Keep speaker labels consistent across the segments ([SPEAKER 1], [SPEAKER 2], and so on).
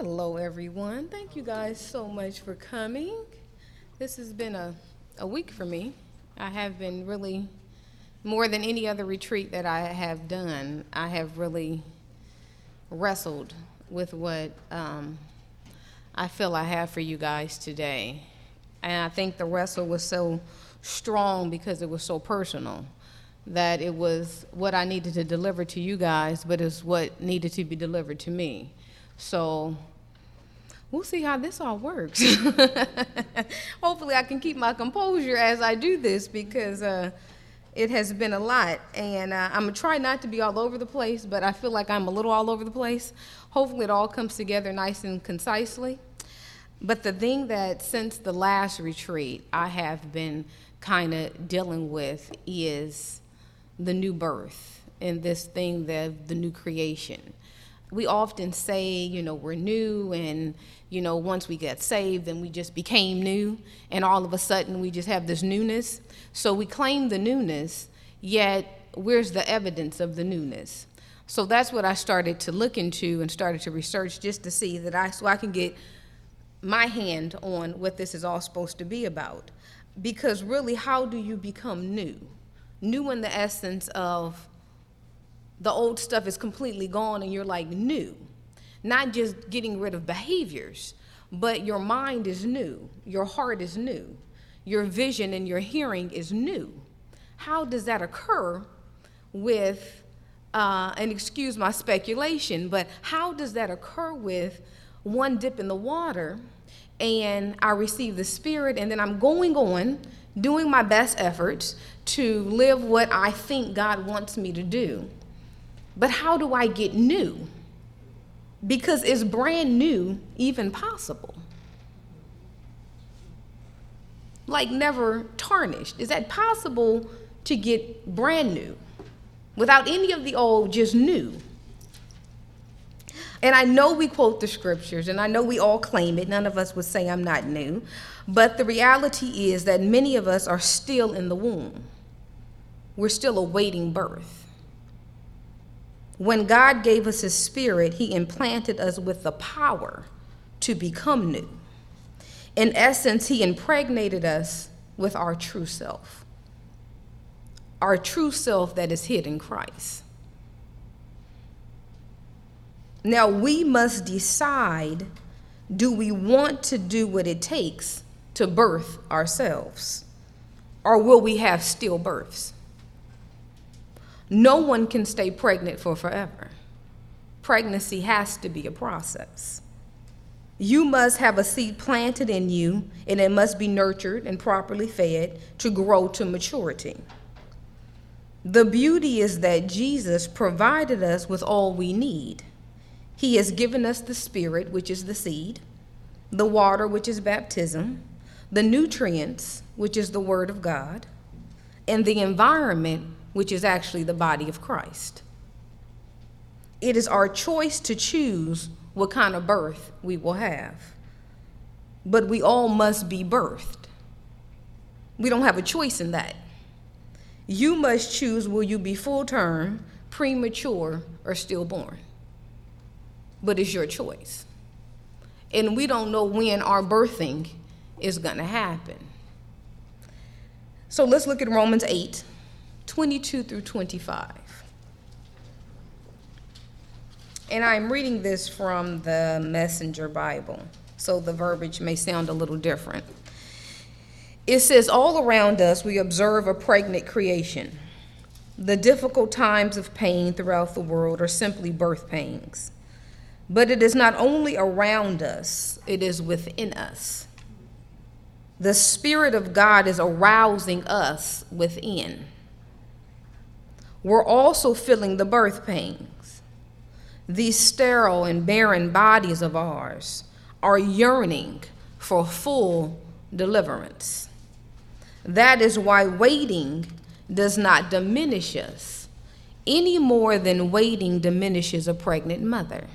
[SPEAKER 1] Hello, everyone. Thank you guys so much for coming. This has been a, a week for me. I have been really, more than any other retreat that I have done, I have really wrestled with what um, I feel I have for you guys today. And I think the wrestle was so strong because it was so personal that it was what I needed to deliver to you guys, but it's what needed to be delivered to me. So we'll see how this all works. Hopefully, I can keep my composure as I do this because uh, it has been a lot. And uh, I'm going to try not to be all over the place, but I feel like I'm a little all over the place. Hopefully, it all comes together nice and concisely. But the thing that since the last retreat I have been kind of dealing with is the new birth and this thing, the, the new creation we often say, you know, we're new and, you know, once we get saved, then we just became new, and all of a sudden we just have this newness. So we claim the newness, yet where's the evidence of the newness? So that's what I started to look into and started to research just to see that I, so I can get my hand on what this is all supposed to be about. Because really, how do you become new? New in the essence of the old stuff is completely gone and you're like new. Not just getting rid of behaviors, but your mind is new, your heart is new, your vision and your hearing is new. How does that occur with, uh, and excuse my speculation, but how does that occur with one dip in the water and I receive the Spirit and then I'm going on doing my best efforts to live what I think God wants me to do? But how do I get new? Because is brand new even possible? Like never tarnished. Is that possible to get brand new without any of the old, just new? And I know we quote the scriptures and I know we all claim it. None of us would say I'm not new. But the reality is that many of us are still in the womb, we're still awaiting birth. When God gave us His Spirit, He implanted us with the power to become new. In essence, He impregnated us with our true self, our true self that is hid in Christ. Now we must decide do we want to do what it takes to birth ourselves? Or will we have stillbirths? No one can stay pregnant for forever. Pregnancy has to be a process. You must have a seed planted in you, and it must be nurtured and properly fed to grow to maturity. The beauty is that Jesus provided us with all we need. He has given us the Spirit, which is the seed, the water, which is baptism, the nutrients, which is the Word of God, and the environment, which is actually the body of Christ. It is our choice to choose what kind of birth we will have. But we all must be birthed. We don't have a choice in that. You must choose will you be full term, premature, or stillborn. But it's your choice. And we don't know when our birthing is going to happen. So let's look at Romans 8 22 through 25. And I'm reading this from the Messenger Bible, so the verbiage may sound a little different. It says, All around us we observe a pregnant creation. The difficult times of pain throughout the world are simply birth pains. But it is not only around us, it is within us. The Spirit of God is arousing us within we're also feeling the birth pains. These sterile and barren bodies of ours are yearning for full deliverance. That is why waiting does not diminish us any more than waiting diminishes a pregnant mother.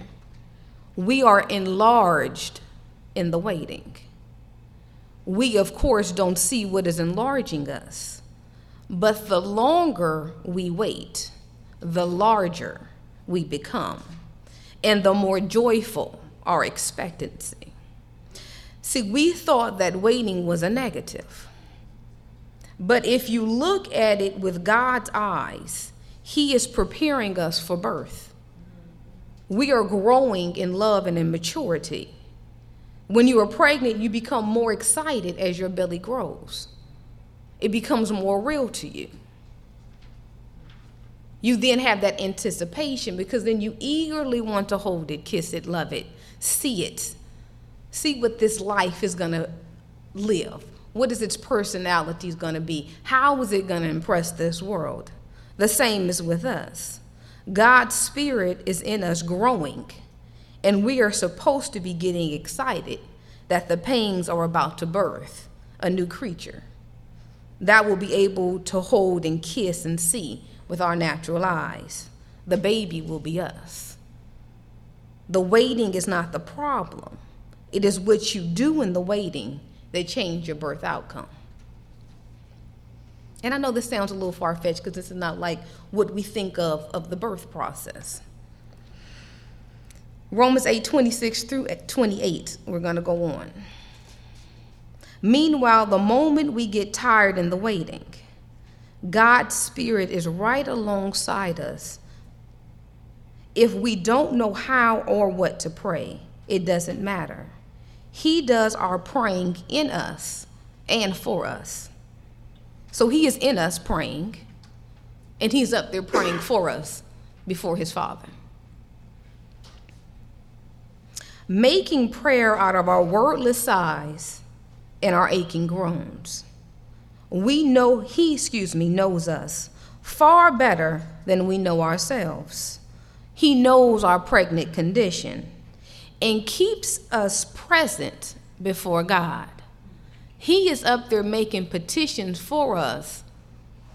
[SPEAKER 1] We are enlarged in the waiting. We, of course, don't see what is enlarging us but the longer we wait, the larger we become, and the more joyful our expectancy. See, we thought that waiting was a negative. But if you look at it with God's eyes, He is preparing us for birth. We are growing in love and in maturity. When you are pregnant, you become more excited as your belly grows, it becomes more real to you. You then have that anticipation because then you eagerly want to hold it, kiss it, love it, see it, see what this life is going to live. What is its personality is going to be? How is it going to impress this world? The same is with us. God's Spirit is in us growing, and we are supposed to be getting excited that the pains are about to birth a new creature that will be able to hold and kiss and see with our natural eyes. The baby will be us. The waiting is not the problem, it is what you do in the waiting that change your birth outcome. And I know this sounds a little far fetched because this is not like what we think of of the birth process. Romans 8 26 through 28, we're going to go on. Meanwhile, the moment we get tired in the waiting, God's Spirit is right alongside us. If we don't know how or what to pray, it doesn't matter. He does our praying in us and for us. So He is in us praying, and He's up there praying for us before His Father. Making prayer out of our wordless sighs and our aching groans we know he, excuse me, knows us far better than we know ourselves. He knows our pregnant condition and keeps us present before God. He is up there making petitions for us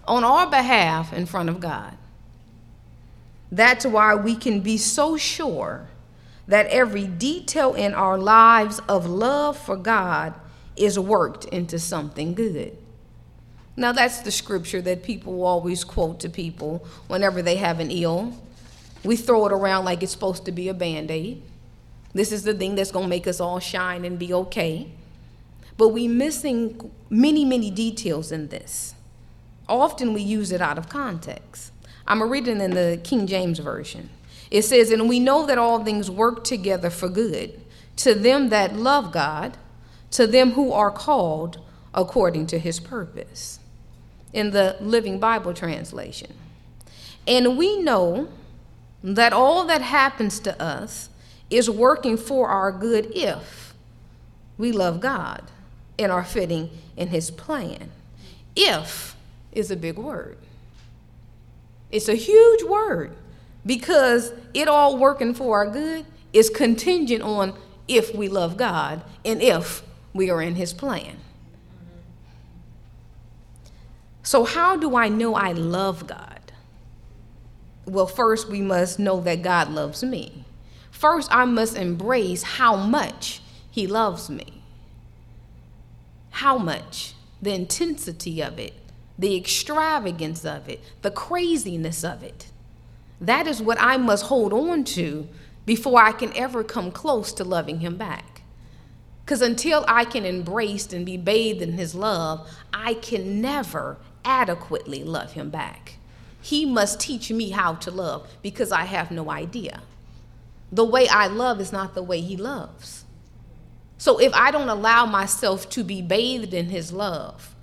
[SPEAKER 1] on our behalf in front of God. That's why we can be so sure that every detail in our lives of love for God is worked into something good. Now, that's the scripture that people always quote to people whenever they have an ill. We throw it around like it's supposed to be a band aid. This is the thing that's going to make us all shine and be okay. But we missing many, many details in this. Often we use it out of context. I'm reading in the King James Version. It says, And we know that all things work together for good to them that love God, to them who are called according to his purpose in the Living Bible translation. And we know that all that happens to us is working for our good if we love God and are fitting in His plan. If is a big word. It's a huge word because it all working for our good is contingent on if we love God and if we are in His plan. So, how do I know I love God? Well, first, we must know that God loves me. First, I must embrace how much He loves me. How much? The intensity of it, the extravagance of it, the craziness of it. That is what I must hold on to before I can ever come close to loving Him back. Because until I can embrace and be bathed in His love, I can never adequately love him back. He must teach me how to love because I have no idea. The way I love is not the way he loves. So if I don't allow myself to be bathed in his love,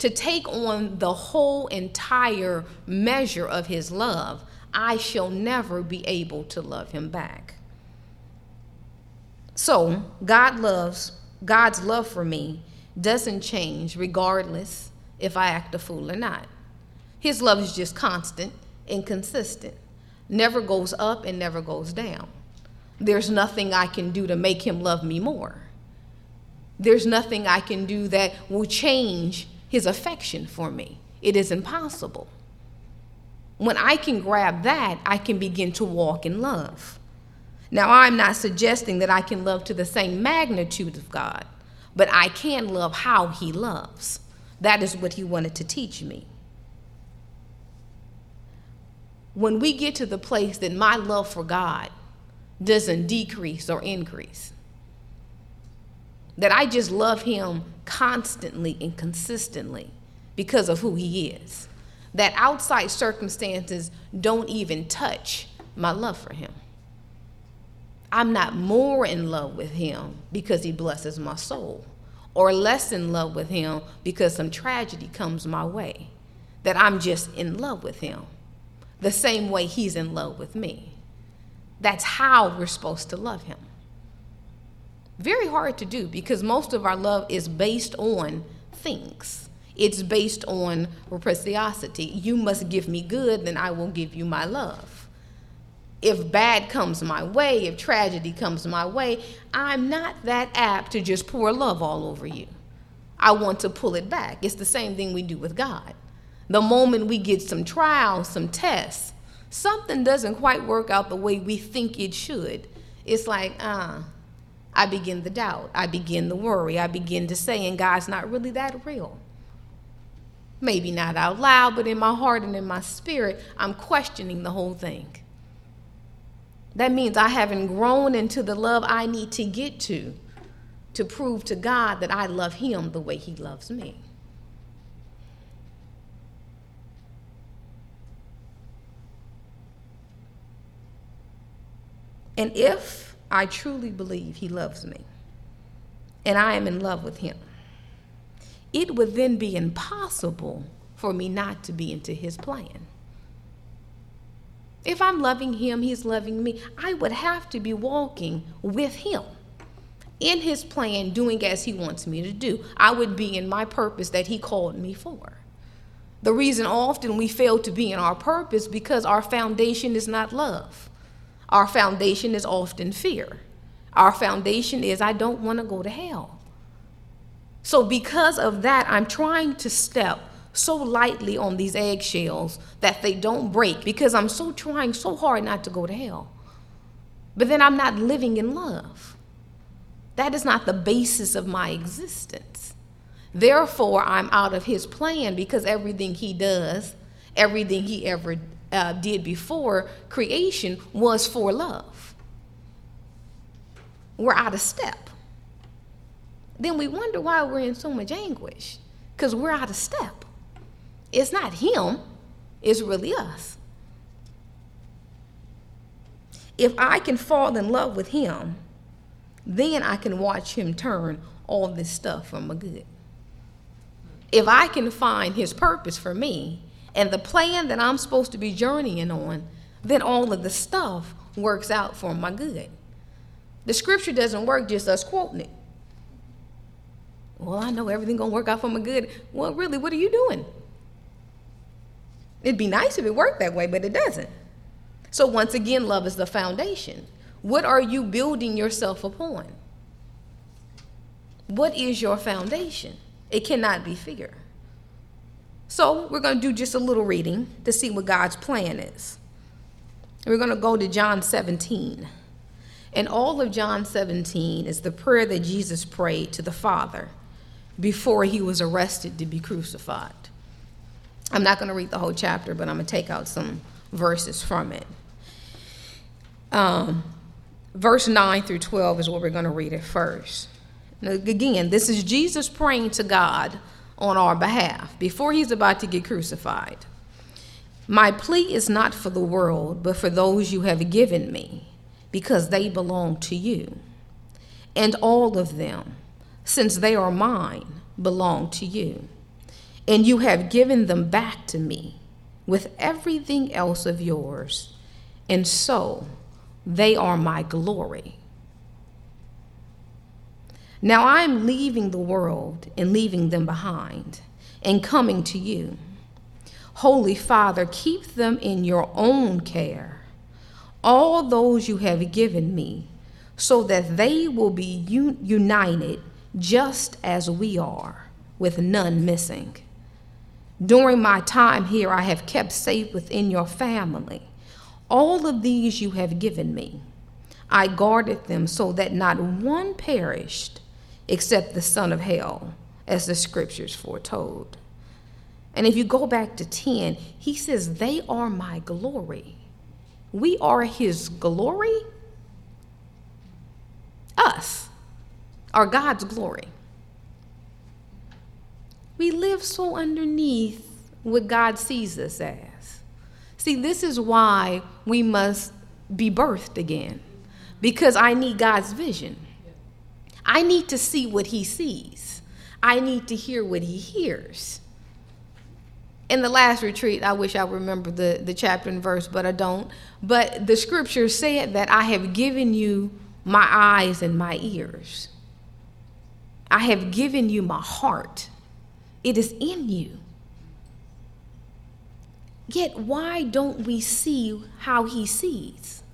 [SPEAKER 1] to take on the whole entire measure of his love, I shall never be able to love him back. So, God loves God's love for me doesn't change regardless if I act a fool or not. His love is just constant and consistent, never goes up and never goes down. There's nothing I can do to make him love me more. There's nothing I can do that will change his affection for me. It is impossible. When I can grab that, I can begin to walk in love. Now, I'm not suggesting that I can love to the same magnitude of God, but I can love how he loves. That is what he wanted to teach me. When we get to the place that my love for God doesn't decrease or increase. That I just love him constantly and consistently because of who he is. That outside circumstances don't even touch my love for him. I'm not more in love with him because he blesses my soul, or less in love with him because some tragedy comes my way. That I'm just in love with him the same way he's in love with me. That's how we're supposed to love him. Very hard to do because most of our love is based on things. It's based on reciprocity. You must give me good, then I will give you my love. If bad comes my way, if tragedy comes my way, I'm not that apt to just pour love all over you. I want to pull it back. It's the same thing we do with God. The moment we get some trials, some tests, something doesn't quite work out the way we think it should. It's like, ah, uh, I begin the doubt. I begin the worry. I begin to say, and God's not really that real. Maybe not out loud, but in my heart and in my spirit, I'm questioning the whole thing. That means I haven't grown into the love I need to get to to prove to God that I love Him the way He loves me. And if I truly believe he loves me and I am in love with him, it would then be impossible for me not to be into his plan. If I'm loving him, he's loving me, I would have to be walking with him in his plan, doing as he wants me to do. I would be in my purpose that he called me for. The reason often we fail to be in our purpose because our foundation is not love. Our foundation is often fear. Our foundation is, I don't want to go to hell. So, because of that, I'm trying to step so lightly on these eggshells that they don't break because I'm so trying so hard not to go to hell. But then I'm not living in love. That is not the basis of my existence. Therefore, I'm out of his plan because everything he does, everything he ever uh, did before creation was for love. We're out of step. Then we wonder why we're in so much anguish because we're out of step. It's not Him, it's really us. If I can fall in love with Him, then I can watch Him turn all this stuff for my good. If I can find His purpose for me, and the plan that I'm supposed to be journeying on, then all of the stuff works out for my good. The scripture doesn't work just us quoting it. Well, I know everything gonna work out for my good. Well, really, what are you doing? It'd be nice if it worked that way, but it doesn't. So once again, love is the foundation. What are you building yourself upon? What is your foundation? It cannot be fear. So we're going to do just a little reading to see what God's plan is. We're going to go to John 17. And all of John 17 is the prayer that Jesus prayed to the Father before he was arrested to be crucified. I'm not going to read the whole chapter, but I'm going to take out some verses from it. Um, verse 9 through 12 is what we're going to read at first. Again, this is Jesus praying to God on our behalf before he's about to get crucified. My plea is not for the world, but for those you have given me, because they belong to you. And all of them, since they are mine, belong to you. And you have given them back to me with everything else of yours. And so they are my glory. Now I am leaving the world and leaving them behind and coming to you. Holy Father, keep them in your own care, all those you have given me, so that they will be un- united just as we are, with none missing. During my time here, I have kept safe within your family. All of these you have given me. I guarded them so that not one perished except the son of hell, as the scriptures foretold. And if you go back to 10, he says, They are my glory. We are his glory. Us are God's glory. We live so underneath what God sees us as. See, this is why we must be birthed again, because I need God's vision. I need to see what He sees, I need to hear what He hears. In the last retreat, I wish I remember the, the chapter and verse, but I don't. But the scripture said that I have given you my eyes and my ears. I have given you my heart. It is in you. Yet, why don't we see how he sees?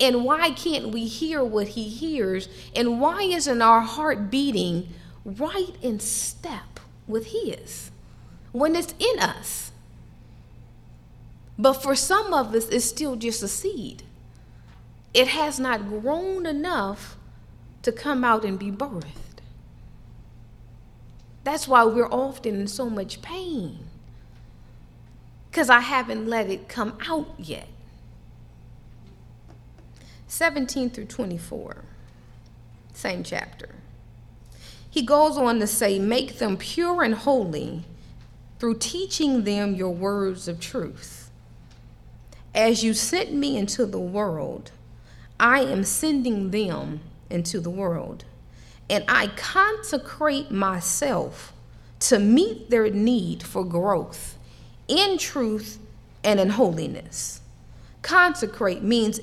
[SPEAKER 1] And why can't we hear what he hears? And why isn't our heart beating right in step with his when it's in us? But for some of us, it's still just a seed. It has not grown enough to come out and be birthed. That's why we're often in so much pain because I haven't let it come out yet. 17 through 24, same chapter. He goes on to say, Make them pure and holy through teaching them your words of truth. As you sent me into the world, I am sending them into the world. And I consecrate myself to meet their need for growth in truth and in holiness. Consecrate means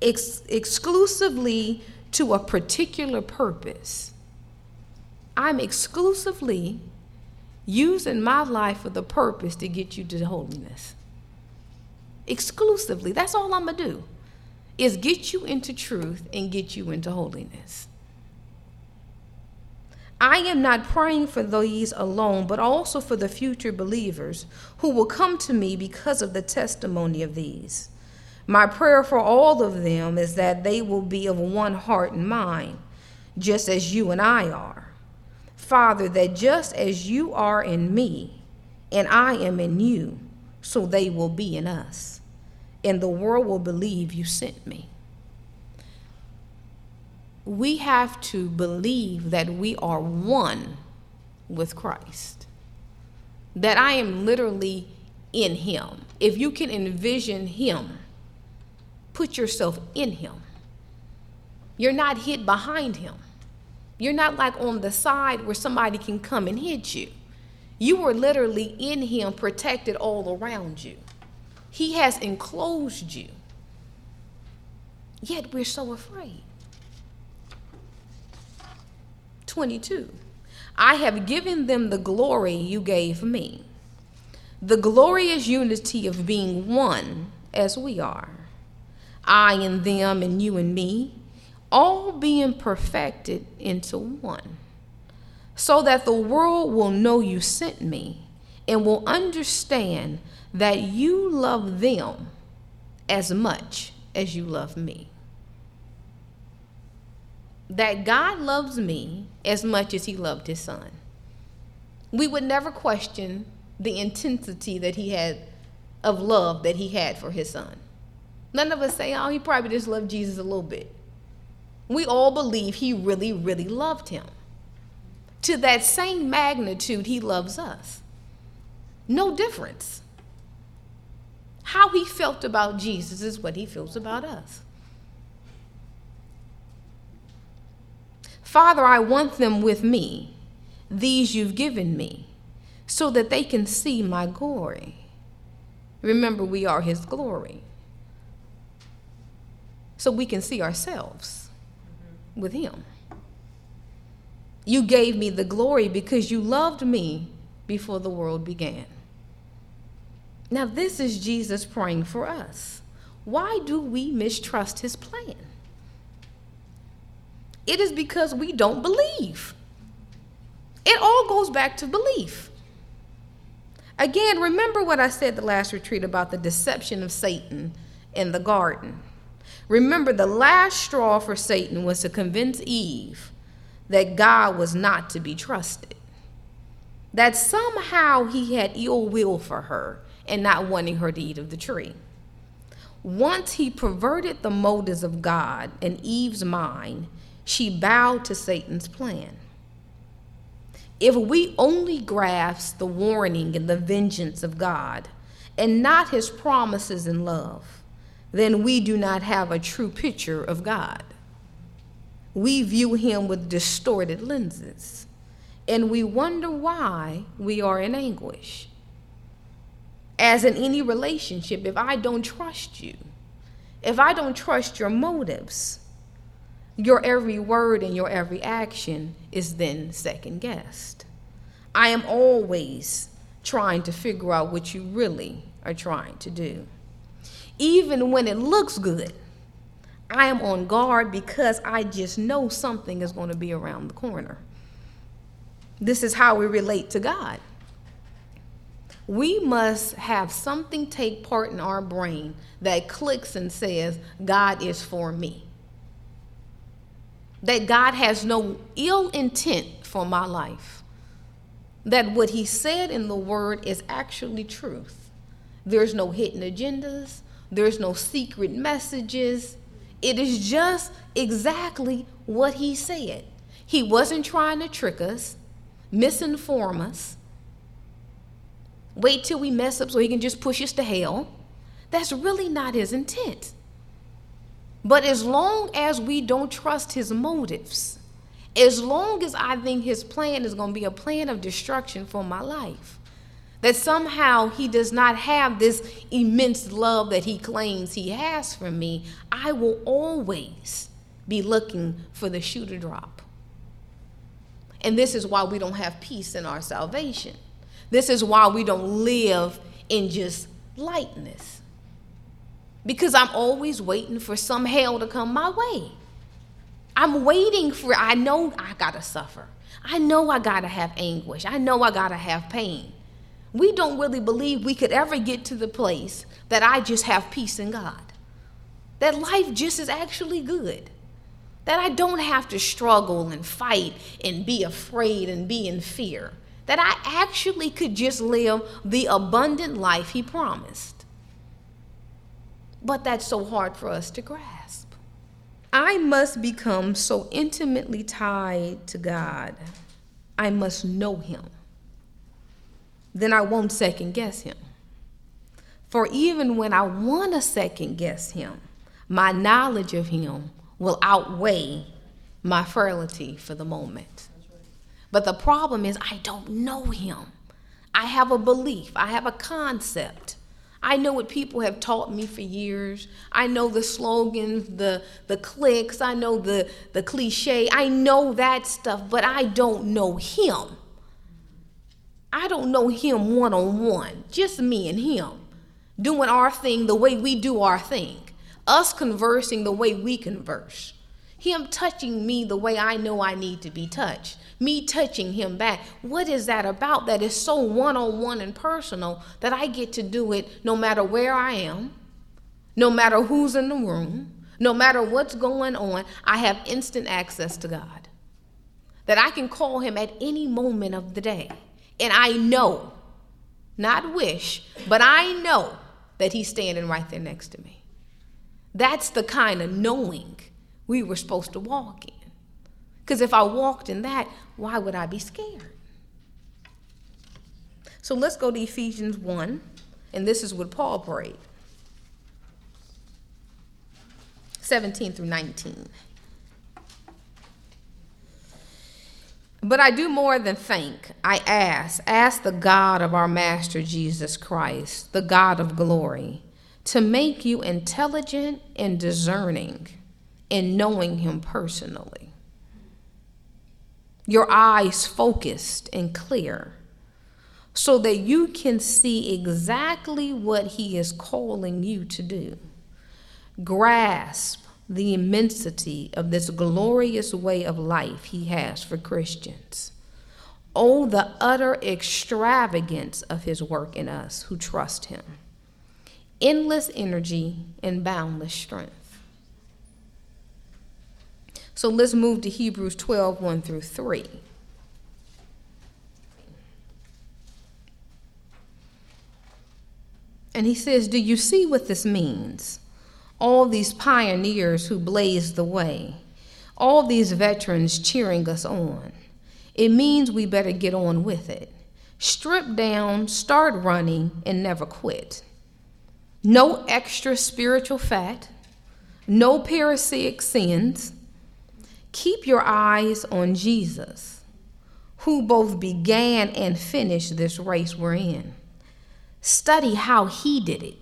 [SPEAKER 1] ex- exclusively to a particular purpose. I'm exclusively using my life for the purpose to get you to holiness. Exclusively. That's all I'm going to do. Is get you into truth and get you into holiness. I am not praying for these alone, but also for the future believers who will come to me because of the testimony of these. My prayer for all of them is that they will be of one heart and mind, just as you and I are. Father, that just as you are in me and I am in you, so they will be in us, and the world will believe you sent me we have to believe that we are one with Christ. That I am literally in Him. If you can envision Him, put yourself in Him. You're not hid behind Him. You're not like on the side where somebody can come and hit you. You are literally in Him, protected all around you. He has enclosed you. Yet we're so afraid. 22. I have given them the glory you gave me, the glorious unity of being one as we are. I and them, and you and me, all being perfected into one, so that the world will know you sent me and will understand that you love them as much as you love me that God loves me as much as he loved his son. We would never question the intensity that he had of love that he had for his son. None of us say, oh, he probably just loved Jesus a little bit. We all believe he really, really loved him. To that same magnitude, he loves us. No difference. How he felt about Jesus is what he feels about us. Father, I want them with me, these you've given me, so that they can see my glory. Remember, we are his glory. So we can see ourselves with him. You gave me the glory because you loved me before the world began. Now, this is Jesus praying for us. Why do we mistrust his plan? It is because we don't believe. It all goes back to belief. Again, remember what I said the last retreat about the deception of Satan in the garden. Remember, the last straw for Satan was to convince Eve that God was not to be trusted, that somehow he had ill will for her and not wanting her to eat of the tree. Once he perverted the motives of God in Eve's mind, she bowed to Satan's plan. If we only grasp the warning and the vengeance of God and not his promises and love, then we do not have a true picture of God. We view him with distorted lenses, and we wonder why we are in anguish. As in any relationship, if I don't trust you, if I don't trust your motives, your every word and your every action is then second guessed. I am always trying to figure out what you really are trying to do. Even when it looks good, I am on guard because I just know something is going to be around the corner. This is how we relate to God. We must have something take part in our brain that clicks and says, God is for me. That God has no ill intent for my life. That what He said in the Word is actually truth. There's no hidden agendas, there's no secret messages. It is just exactly what He said. He wasn't trying to trick us, misinform us, wait till we mess up so He can just push us to hell. That's really not his intent. But as long as we don't trust his motives, as long as I think his plan is going to be a plan of destruction for my life, that somehow he does not have this immense love that he claims he has for me, I will always be looking for the shoe to drop. And this is why we don't have peace in our salvation. This is why we don't live in just lightness because I'm always waiting for some hell to come my way. I'm waiting for, I know I gotta suffer. I know I gotta have anguish. I know I gotta have pain. We don't really believe we could ever get to the place that I just have peace in God. That life just is actually good. That I don't have to struggle and fight and be afraid and be in fear. That I actually could just live the abundant life He promised. But that's so hard for us to grasp. I must become so intimately tied to God. I must know Him. Then I won't second guess Him. For even when I want to second guess Him, my knowledge of Him will outweigh my frailty for the moment. But the problem is, I don't know Him. I have a belief, I have a concept. I know what people have taught me for years. I know the slogans, the the clicks, I know the the cliche. I know that stuff, but I don't know him. I don't know him one on one. Just me and him doing our thing the way we do our thing. Us conversing the way we converse. Him touching me the way I know I need to be touched me touching him back. What is that about that is so one on one and personal that I get to do it no matter where I am, no matter who's in the room, no matter what's going on? I have instant access to God. That I can call him at any moment of the day. And I know, not wish, but I know that he's standing right there next to me. That's the kind of knowing we were supposed to walk in. Because if I walked in that, why would I be scared? So let's go to Ephesians 1, and this is what Paul prayed 17 through 19. But I do more than think. I ask, ask the God of our Master Jesus Christ, the God of glory, to make you intelligent and discerning in knowing Him personally your eyes focused and clear, so that you can see exactly what He is calling you to do. Grasp the immensity of this glorious way of life He has for Christians. Oh, the utter extravagance of His work in us who trust Him. Endless energy and boundless strength. So let's move to Hebrews 12 1 through 3. And he says, Do you see what this means? All these pioneers who blazed the way, All these veterans cheering us on. It means we better get on with it. Strip down, start running, and never quit. No extra spiritual fat, no parasitic sins. Keep your eyes on Jesus, who both began and finished this race we're in. Study how he did it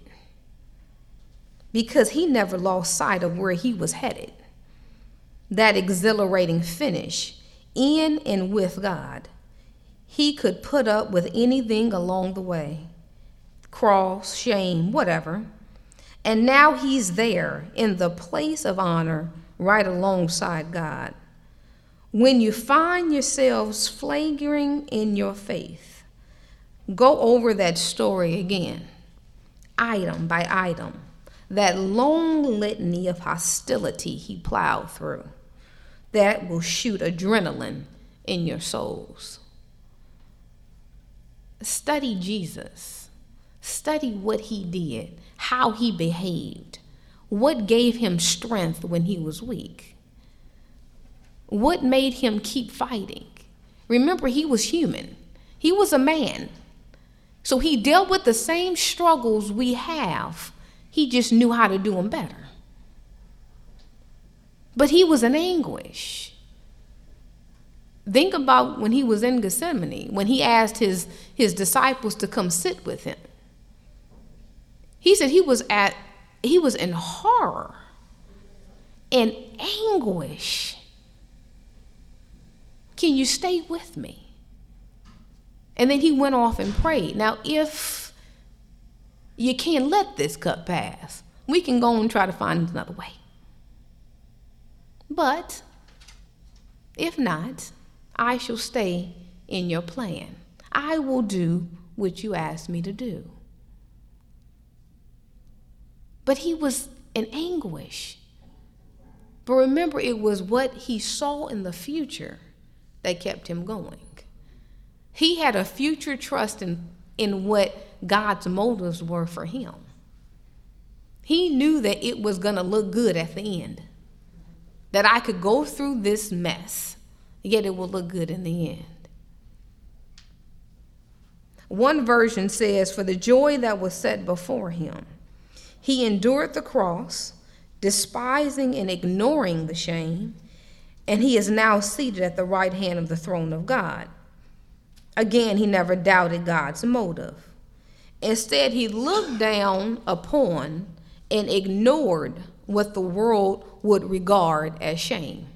[SPEAKER 1] because he never lost sight of where he was headed. That exhilarating finish in and with God. He could put up with anything along the way cross, shame, whatever. And now he's there in the place of honor right alongside God. When you find yourselves flagging in your faith, go over that story again, item by item, that long litany of hostility he plowed through that will shoot adrenaline in your souls. Study Jesus. Study what he did, how he behaved, what gave him strength when he was weak, what made him keep fighting. Remember, he was human, he was a man. So he dealt with the same struggles we have, he just knew how to do them better. But he was in anguish. Think about when he was in Gethsemane, when he asked his, his disciples to come sit with him. He said he was at he was in horror in anguish. Can you stay with me? And then he went off and prayed. Now, if you can't let this cup pass, we can go and try to find another way. But if not, I shall stay in your plan. I will do what you asked me to do. But he was in anguish. But remember, it was what he saw in the future that kept him going. He had a future trust in, in what God's motives were for him. He knew that it was going to look good at the end that I could go through this mess, yet it will look good in the end. One version says, For the joy that was set before him, he endured the cross, despising and ignoring the shame, and he is now seated at the right hand of the throne of God. Again, he never doubted God's motive. Instead, he looked down upon and ignored what the world would regard as shame.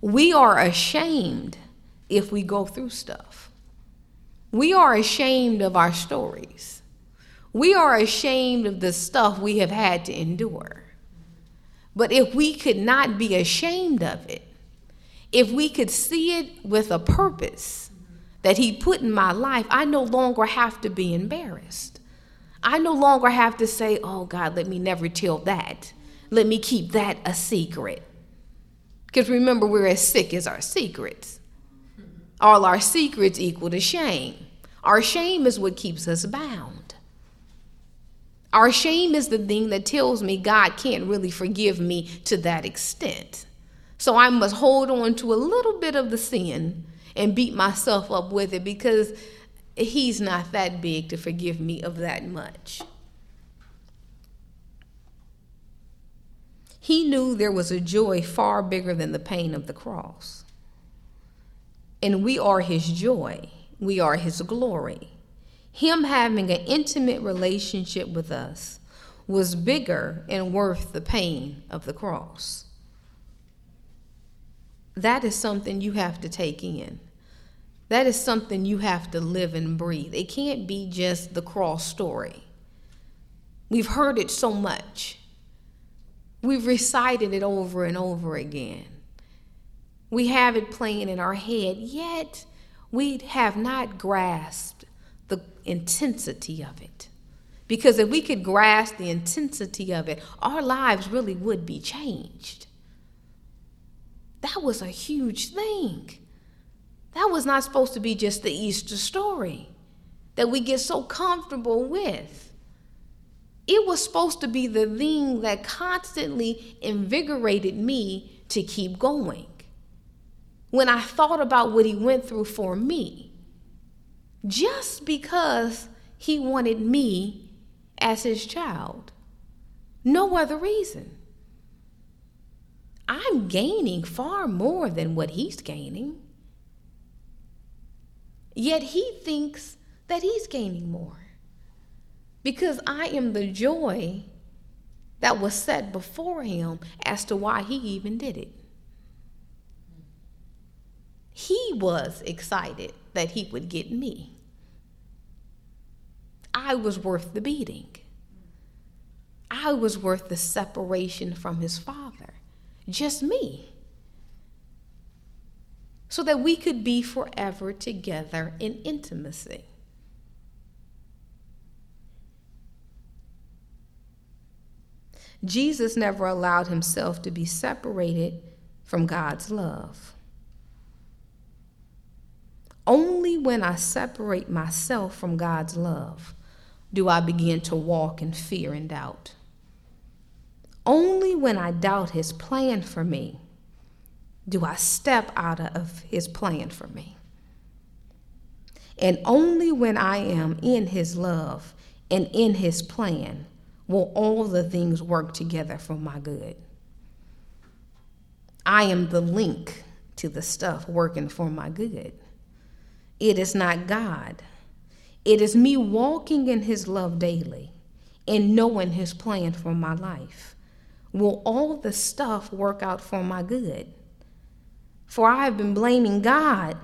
[SPEAKER 1] We are ashamed if we go through stuff. We are ashamed of our stories. We are ashamed of the stuff we have had to endure. But if we could not be ashamed of it, if we could see it with a purpose that He put in my life, I no longer have to be embarrassed. I no longer have to say, oh God, let me never tell that. Let me keep that a secret. Because remember, we're as sick as our secrets. All our secrets equal to shame. Our shame is what keeps us bound. Our shame is the thing that tells me God can't really forgive me to that extent. So I must hold on to a little bit of the sin and beat myself up with it because He's not that big to forgive me of that much. He knew there was a joy far bigger than the pain of the cross. And we are his joy, we are his glory. Him having an intimate relationship with us was bigger and worth the pain of the cross. That is something you have to take in. That is something you have to live and breathe. It can't be just the cross story. We've heard it so much. We've recited it over and over again. We have it playing in our head, yet we have not grasped the intensity of it. Because if we could grasp the intensity of it, our lives really would be changed. That was a huge thing. That was not supposed to be just the Easter story that we get so comfortable with. It was supposed to be the thing that constantly invigorated me to keep going. When I thought about what he went through for me, just because he wanted me as his child, no other reason. I'm gaining far more than what he's gaining. Yet he thinks that he's gaining more because I am the joy that was set before him as to why he even did it. He was excited that he would get me. I was worth the beating. I was worth the separation from his father. Just me. So that we could be forever together in intimacy. Jesus never allowed himself to be separated from God's love. Only when I separate myself from God's love do I begin to walk in fear and doubt. Only when I doubt his plan for me do I step out of his plan for me. And only when I am in his love and in his plan will all the things work together for my good. I am the link to the stuff working for my good. It is not God. It is me walking in his love daily and knowing his plan for my life. Will all the stuff work out for my good? For I have been blaming God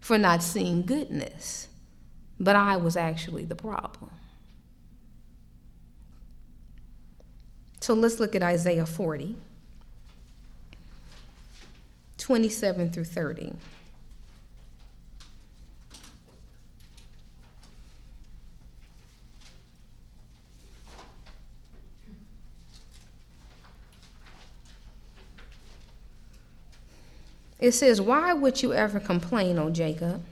[SPEAKER 1] for not seeing goodness, but I was actually the problem. So let's look at Isaiah 40, 27 through 30. It says, Why would you ever complain, O Jacob,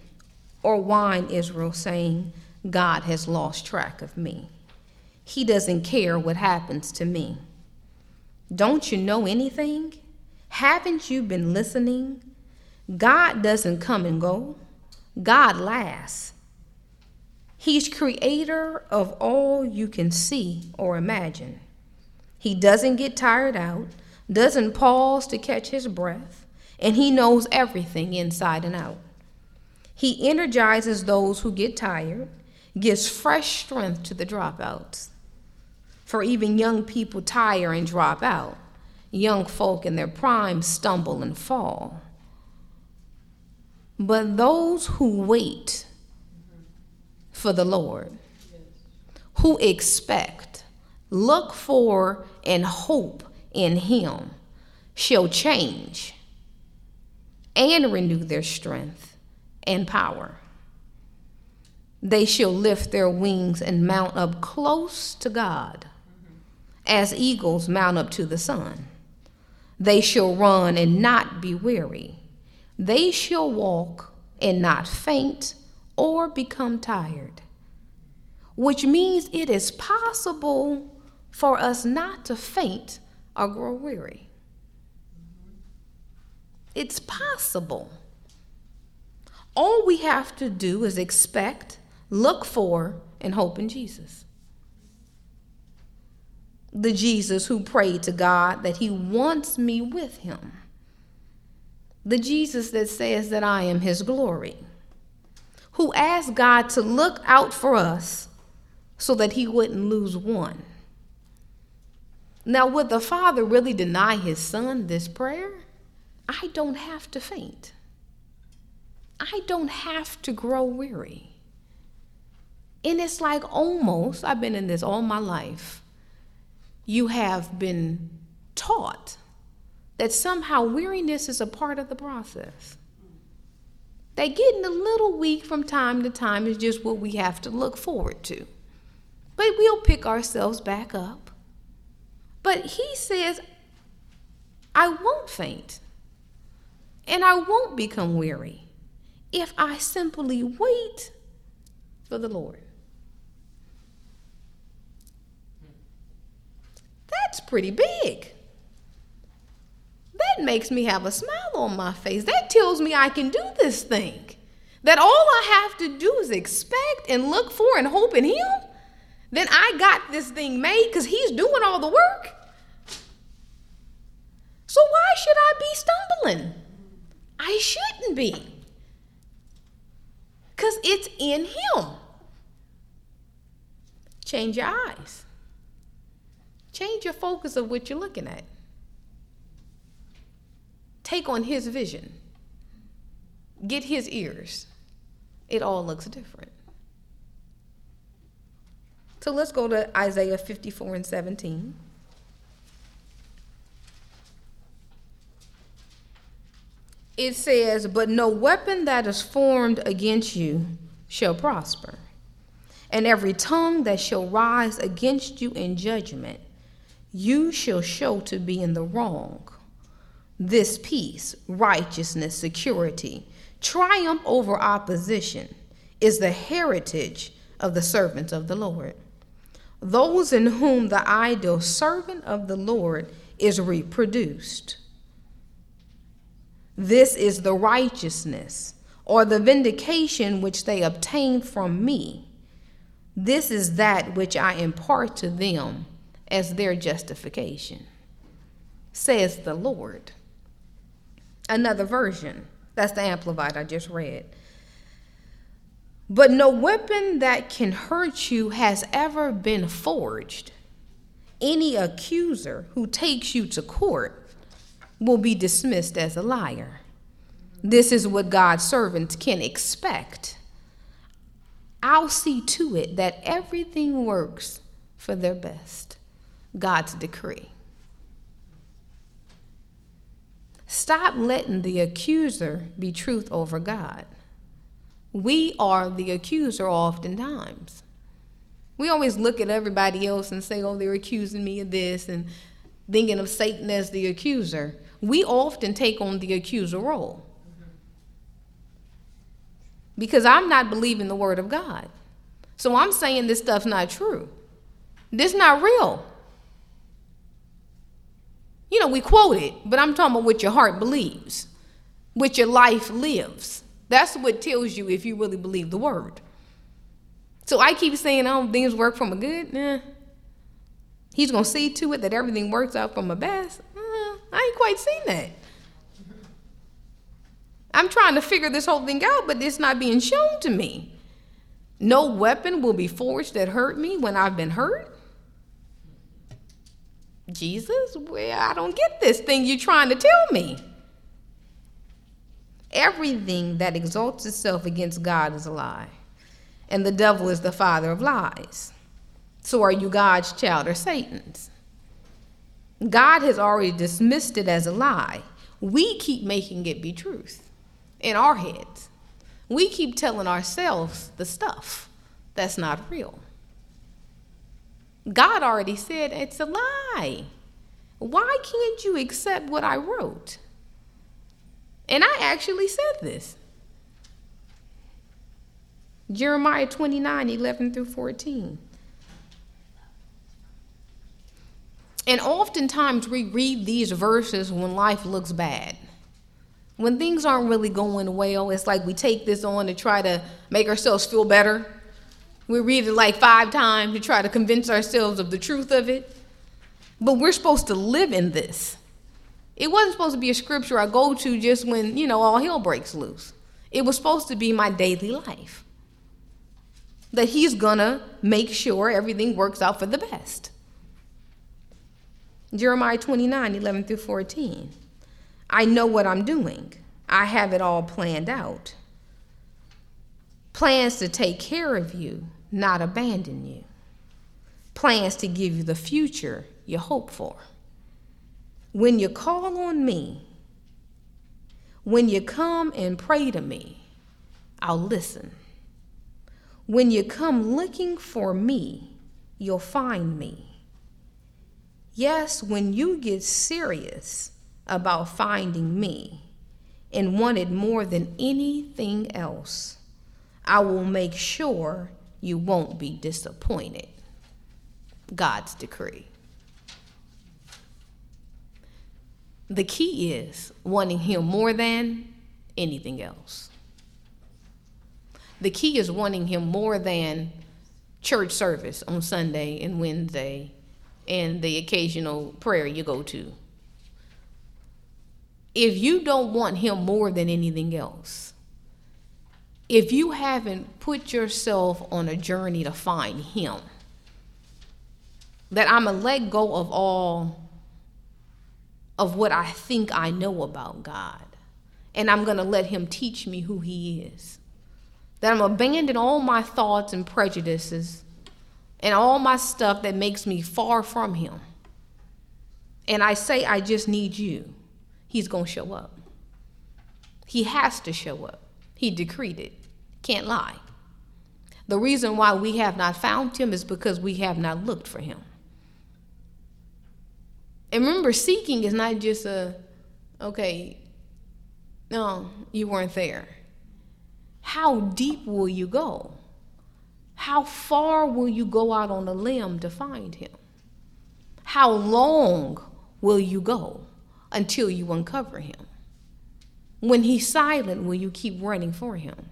[SPEAKER 1] or whine, Israel, saying, God has lost track of me? He doesn't care what happens to me. Don't you know anything? Haven't you been listening? God doesn't come and go, God lasts. He's creator of all you can see or imagine. He doesn't get tired out, doesn't pause to catch his breath, and he knows everything inside and out. He energizes those who get tired, gives fresh strength to the dropouts for even young people tire and drop out. Young folk in their prime stumble and fall. But those who wait for the Lord, who expect, look for, and hope in Him, shall change and renew their strength and power. They shall lift their wings and mount up close to God as eagles mount up to the sun. They shall run and not be weary. They shall walk and not faint or become tired. Which means it is possible for us not to faint or grow weary. It's possible. All we have to do is expect, look for, and hope in Jesus the Jesus who prayed to God that he wants me with him. The Jesus that says that I am his glory, who asked God to look out for us so that he wouldn't lose one. Now, would the Father really deny his Son this prayer? I don't have to faint. I don't have to grow weary. And it's like almost, I've been in this all my life you have been taught that somehow weariness is a part of the process. They getting a little weak from time to time is just what we have to look forward to. But we'll pick ourselves back up. But he says, I won't faint and I won't become weary if I simply wait for the Lord. That's pretty big. That makes me have a smile on my face. That tells me I can do this thing. That all I have to do is expect and look for and hope in Him. Then I got this thing made because He's doing all the work. So why should I be stumbling? Shouldn't be. Because it's in Him. Change your eyes. Change your focus of what you're looking at. Take on His vision. Get His ears. It all looks different. So let's go to Isaiah 54 and 17. It says, But no weapon that is formed against you shall prosper, and every tongue that shall rise against you in judgment, you shall show to be in the wrong. This peace, righteousness, security, triumph over opposition is the heritage of the servants of the Lord. Those in whom the ideal servant of the Lord is reproduced. This is the righteousness or the vindication which they obtain from me. This is that which I impart to them as their justification, says the Lord. Another version, that's the Amplified I just read. But no weapon that can hurt you has ever been forged. Any accuser who takes you to court will be dismissed as a liar. This is what God's servants can expect. I'll see to it that everything works for their best. God's decree. Stop letting the accuser be truth over God. We are the accuser oftentimes. We always look at everybody else and say, oh, they're accusing me of this and thinking of Satan as the accuser. We often take on the accuser role because I'm not believing the word of God. So I'm saying this stuff's not true. This not real. You know, we quote it, but I'm talking about what your heart believes, what your life lives. That's what tells you if you really believe the word. So I keep saying, oh, things work for my good. Nah. He's going to see to it that everything works out for my best. I ain't quite seen that. I'm trying to figure this whole thing out, but it's not being shown to me. No weapon will be forged that hurt me when I've been hurt. Jesus, well, I don't get this thing you're trying to tell me. Everything that exalts itself against God is a lie, and the devil is the father of lies. So are you God's child or Satan's? God has already dismissed it as a lie. We keep making it be truth in our heads. We keep telling ourselves the stuff that's not real. God already said it's a lie. Why can't you accept what I wrote? And I actually said this. Jeremiah 29 11 through 14. And oftentimes we read these verses when life looks bad. When things aren't really going well, it's like we take this on to try to make ourselves feel better. We read it like five times to try to convince ourselves of the truth of it. But we're supposed to live in this. It wasn't supposed to be a scripture I go to just when, you know, all hell breaks loose. It was supposed to be my daily life. That he's gonna make sure everything works out for the best. Jeremiah 29 11 through 14. I know what I'm doing, I have it all planned out. Plans to take care of you, not abandon you. Plans to give you the future you hope for. When you call on me, when you come and pray to me, I'll listen. When you come looking for me, you'll find me. Yes, when you get serious about finding me and want it more than anything else, I will make sure you won't be disappointed. God's decree. The key is wanting Him more than anything else. The key is wanting Him more than church service on Sunday and Wednesday and the occasional prayer you go to. If you don't want Him more than anything else, if you haven't put yourself on a journey to find Him, that I'm going to let go of all of what I think I know about God. And I'm going to let Him teach me who He is. That I'm abandoning all my thoughts and prejudices and all my stuff that makes me far from Him. And I say, I just need you. He's going to show up. He has to show up. He decreed it. Can't lie. The reason why we have not found Him is because we have not looked for Him. And remember, seeking is not just a, okay, no, you weren't there. How deep will you go? How far will you go out on a limb to find him? How long will you go until you uncover him? When he's silent, will you keep running for him?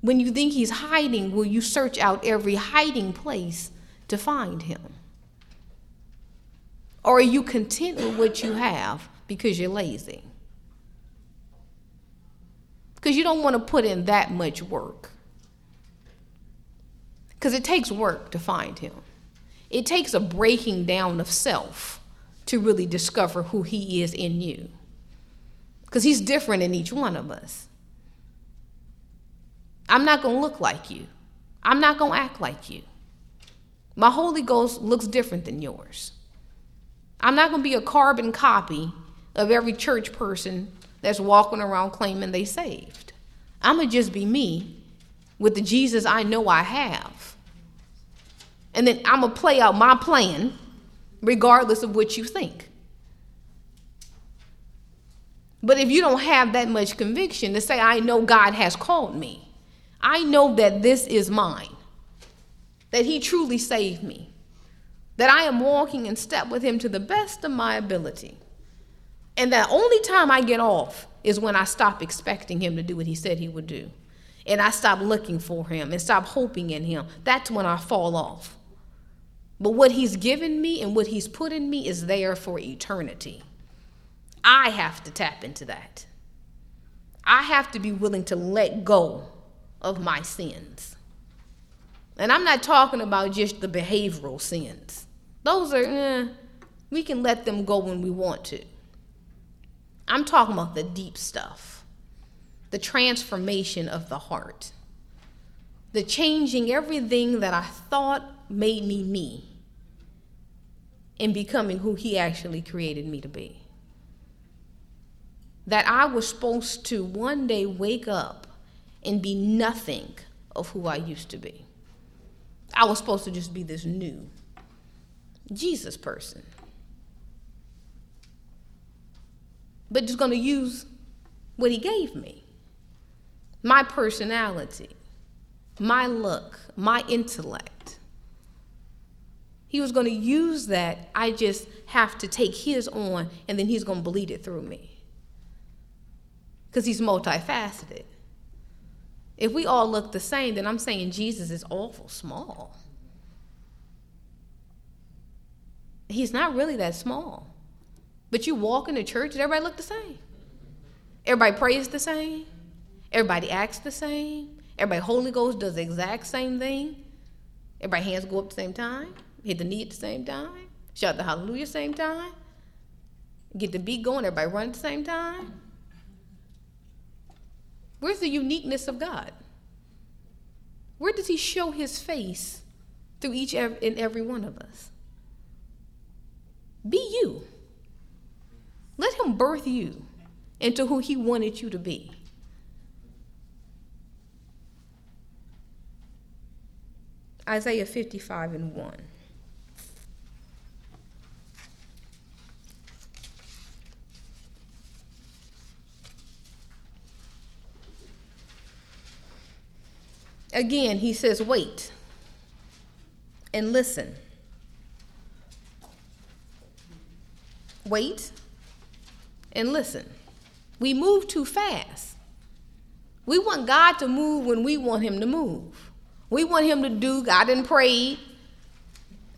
[SPEAKER 1] When you think he's hiding, will you search out every hiding place to find him? Or are you content with what you have because you're lazy? Because you don't want to put in that much work. Because it takes work to find him. It takes a breaking down of self to really discover who he is in you. Because he's different in each one of us. I'm not going to look like you. I'm not going to act like you. My Holy Ghost looks different than yours. I'm not going to be a carbon copy of every church person that's walking around claiming they saved. I'm going to just be me with the Jesus I know I have. And then I'm going to play out my plan regardless of what you think. But if you don't have that much conviction to say, I know God has called me, I know that this is mine, that He truly saved me, that I am walking in step with Him to the best of my ability. And that only time I get off is when I stop expecting Him to do what He said He would do. And I stop looking for Him and stop hoping in Him. That's when I fall off. But what He's given me and what He's put in me is there for eternity. I have to tap into that. I have to be willing to let go of my sins. And I'm not talking about just the behavioral sins. Those are, eh, we can let them go when we want to. I'm talking about the deep stuff, the transformation of the heart, the changing everything that I thought made me me in becoming who He actually created me to be. That I was supposed to one day wake up and be nothing of who I used to be. I was supposed to just be this new Jesus person. But just going to use what he gave me my personality, my look, my intellect. He was going to use that. I just have to take his on, and then he's going to bleed it through me. Because he's multifaceted. If we all look the same, then I'm saying Jesus is awful small. he's not really that small. But you walk in into church and everybody look the same. Everybody prays the same. Everybody acts the same. Everybody Holy Ghost does the exact same thing. Everybody hands go up at the same time. Hit the knee at the same time. Shout the hallelujah same time. Get the beat going. Everybody run at the same time. Where's the uniqueness of God? Where does He show His face through each and every one of us? Be you. Let him birth you into who he wanted you to be. Isaiah 55 and 1. Again, he says, Wait and listen. Wait And listen, we move too fast. We want God to move when we want Him to move. We want Him to do, I didn't pray.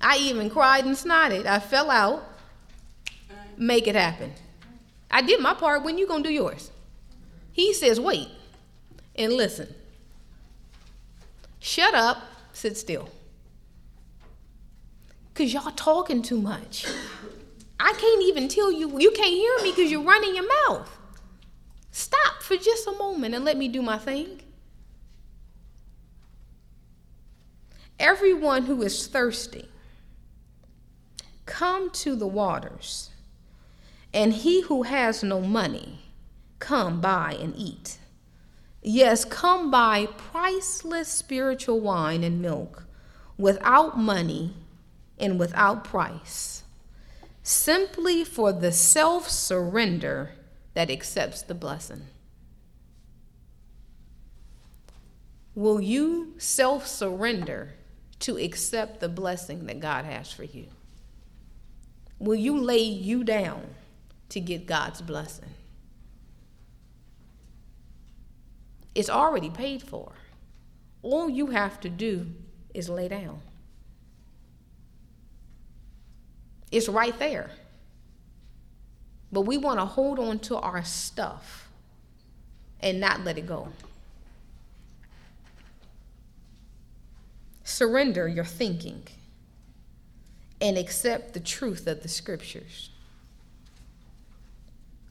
[SPEAKER 1] I even cried and snotted. I fell out. Make it happen. I did my part. When you gonna do yours? He says, wait and listen. Shut up, sit still. Because y'all talking too much. I can't even tell you, you can't hear me because you're running your mouth. Stop for just a moment and let me do my thing. Everyone who is thirsty, come to the waters, and he who has no money, come buy and eat. Yes, come buy priceless spiritual wine and milk without money and without price, simply for the self surrender that accepts the blessing. Will you self surrender to accept the blessing that God has for you? Will you lay you down to get God's blessing? It's already paid for. All you have to do is lay down. It's right there. But we want to hold on to our stuff and not let it go. Surrender your thinking and accept the truth of the scriptures.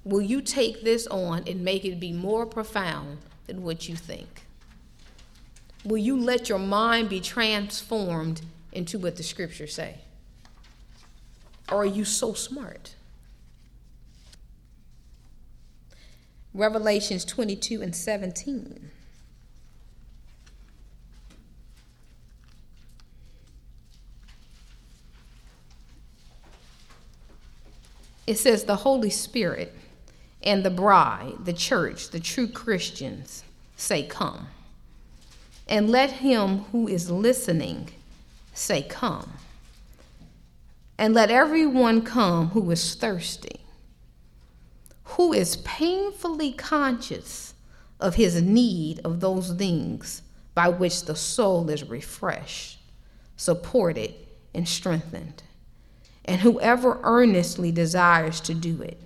[SPEAKER 1] Will you take this on and make it be more profound than what you think? Will you let your mind be transformed into what the scriptures say? Or are you so smart? Revelations 22 and 17. It says, The Holy Spirit and the bride, the church, the true Christians say, Come. And let him who is listening say, Come. And let everyone come who is thirsty, who is painfully conscious of his need of those things by which the soul is refreshed, supported, and strengthened. And whoever earnestly desires to do it,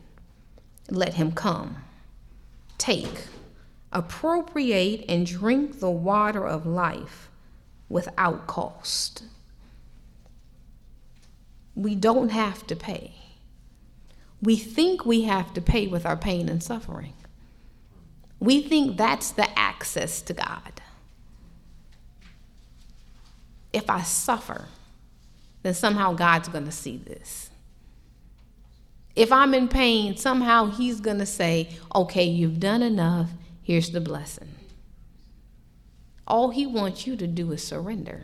[SPEAKER 1] let him come. Take, appropriate, and drink the water of life without cost. We don't have to pay. We think we have to pay with our pain and suffering. We think that's the access to God. If I suffer, then somehow God's going to see this. If I'm in pain, somehow He's going to say, okay, you've done enough. Here's the blessing. All He wants you to do is surrender.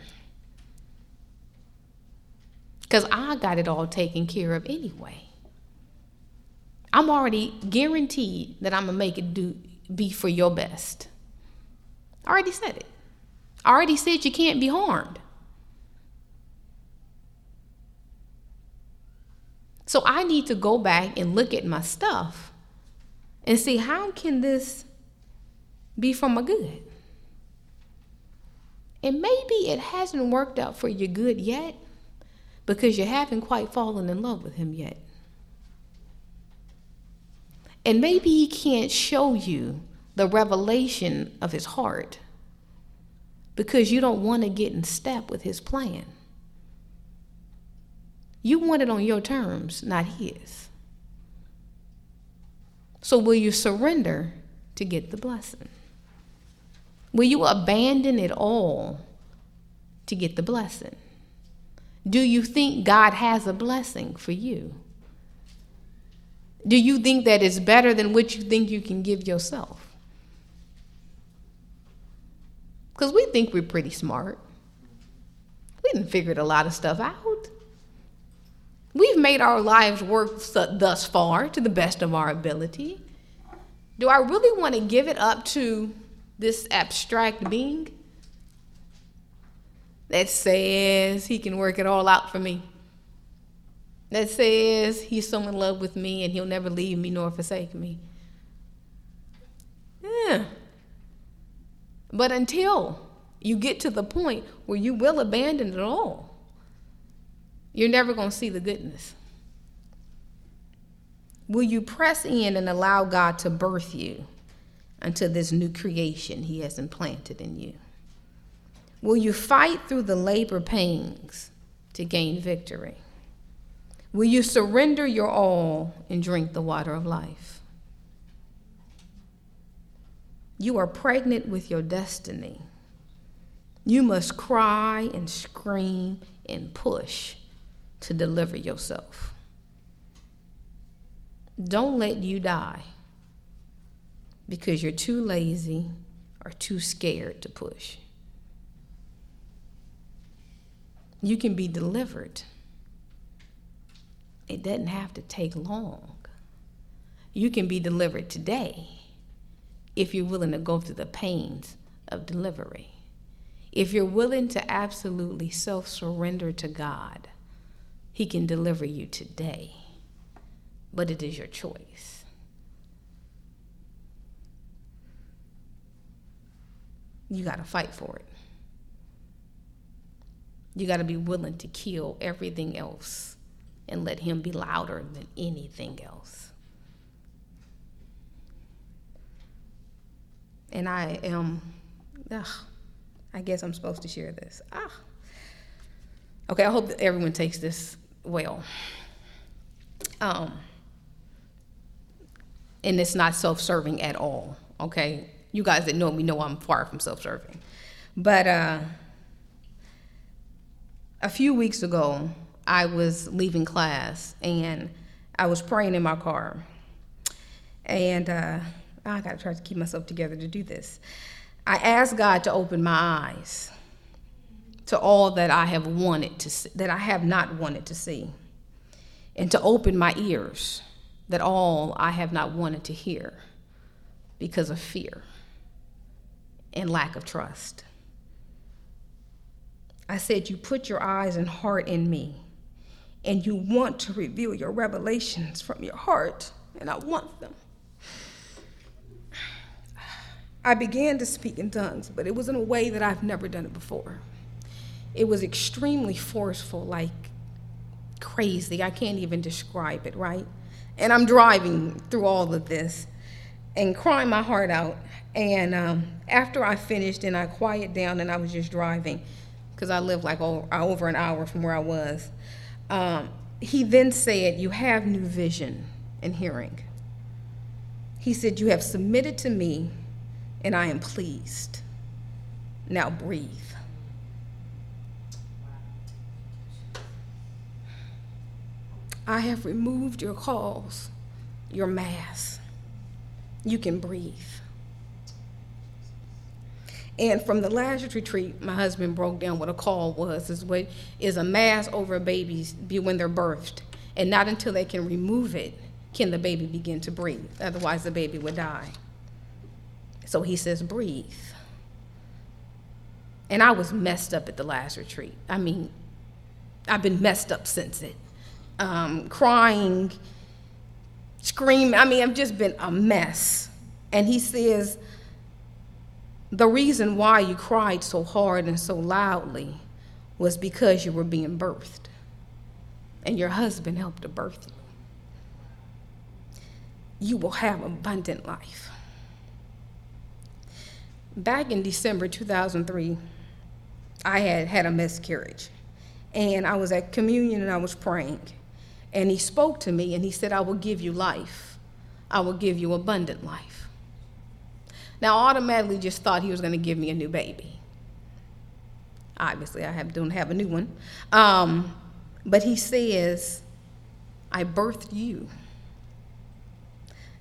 [SPEAKER 1] Because I got it all taken care of anyway. I'm already guaranteed that I'm going to make it do, be for your best. I already said it. I already said you can't be harmed. So I need to go back and look at my stuff and see how can this be for my good? And maybe it hasn't worked out for your good yet because you haven't quite fallen in love with him yet. And maybe he can't show you the revelation of his heart because you don't want to get in step with his plan. You want it on your terms, not his. So, will you surrender to get the blessing? Will you abandon it all to get the blessing? Do you think God has a blessing for you? Do you think that it's better than what you think you can give yourself? Because we think we're pretty smart. We didn't figure a lot of stuff out. We've made our lives work thus far to the best of our ability. Do I really want to give it up to this abstract being that says he can work it all out for me? that says he's so in love with me and he'll never leave me nor forsake me. Yeah. But until you get to the point where you will abandon it all, you're never going to see the goodness. Will you press in and allow God to birth you unto this new creation He has implanted in you? Will you fight through the labor pains to gain victory? Will you surrender your all and drink the water of life? You are pregnant with your destiny. You must cry and scream and push to deliver yourself. Don't let you die because you're too lazy or too scared to push. You can be delivered. It doesn't have to take long. You can be delivered today if you're willing to go through the pains of delivery. If you're willing to absolutely self surrender to God, He can deliver you today. But it is your choice. You got to fight for it. You got to be willing to kill everything else and let Him be louder than anything else. And I am, ugh, I guess I'm supposed to share this. Ah. Okay, I hope that everyone takes this well. Um, and it's not self-serving at all. Okay, you guys that know me know I'm far from self-serving, but uh, a few weeks ago, I was leaving class and I was praying in my car, and uh, I got to try to keep myself together to do this. I asked God to open my eyes to all that I have wanted to see, that I have not wanted to see, and to open my ears that all I have not wanted to hear because of fear and lack of trust. I said, You put your eyes and heart in me, and you want to reveal your revelations from your heart, and I want them. I began to speak in tongues, but it was in a way that I've never done it before. It was extremely forceful, like crazy. I can't even describe it, right? And I'm driving through all of this and crying my heart out. And um, after I finished and I quieted down and I was just driving, because I lived like over an hour from where I was, um, he then said, You have new vision and hearing. He said, You have submitted to me and I am pleased. Now breathe. I have removed your cauls, your mass. You can breathe. And from the last retreat, my husband broke down what a caul was. Is what is a mass over a baby's when they're birthed, and not until they can remove it can the baby begin to breathe. Otherwise, the baby would die. So he says, breathe. And I was messed up at the last retreat. I mean, I've been messed up since it. Um, crying, screaming. I mean, I've just been a mess. And he says, the reason why you cried so hard and so loudly was because you were being birthed. And your husband helped to birth you. You will have abundant life back in December 2003, I had had a miscarriage. And I was at communion and I was praying. And he spoke to me and he said, I will give you life. I will give you abundant life. Now, I automatically just thought he was going to give me a new baby. Obviously, I have, don't have a new one. Um, but he says, I birthed you.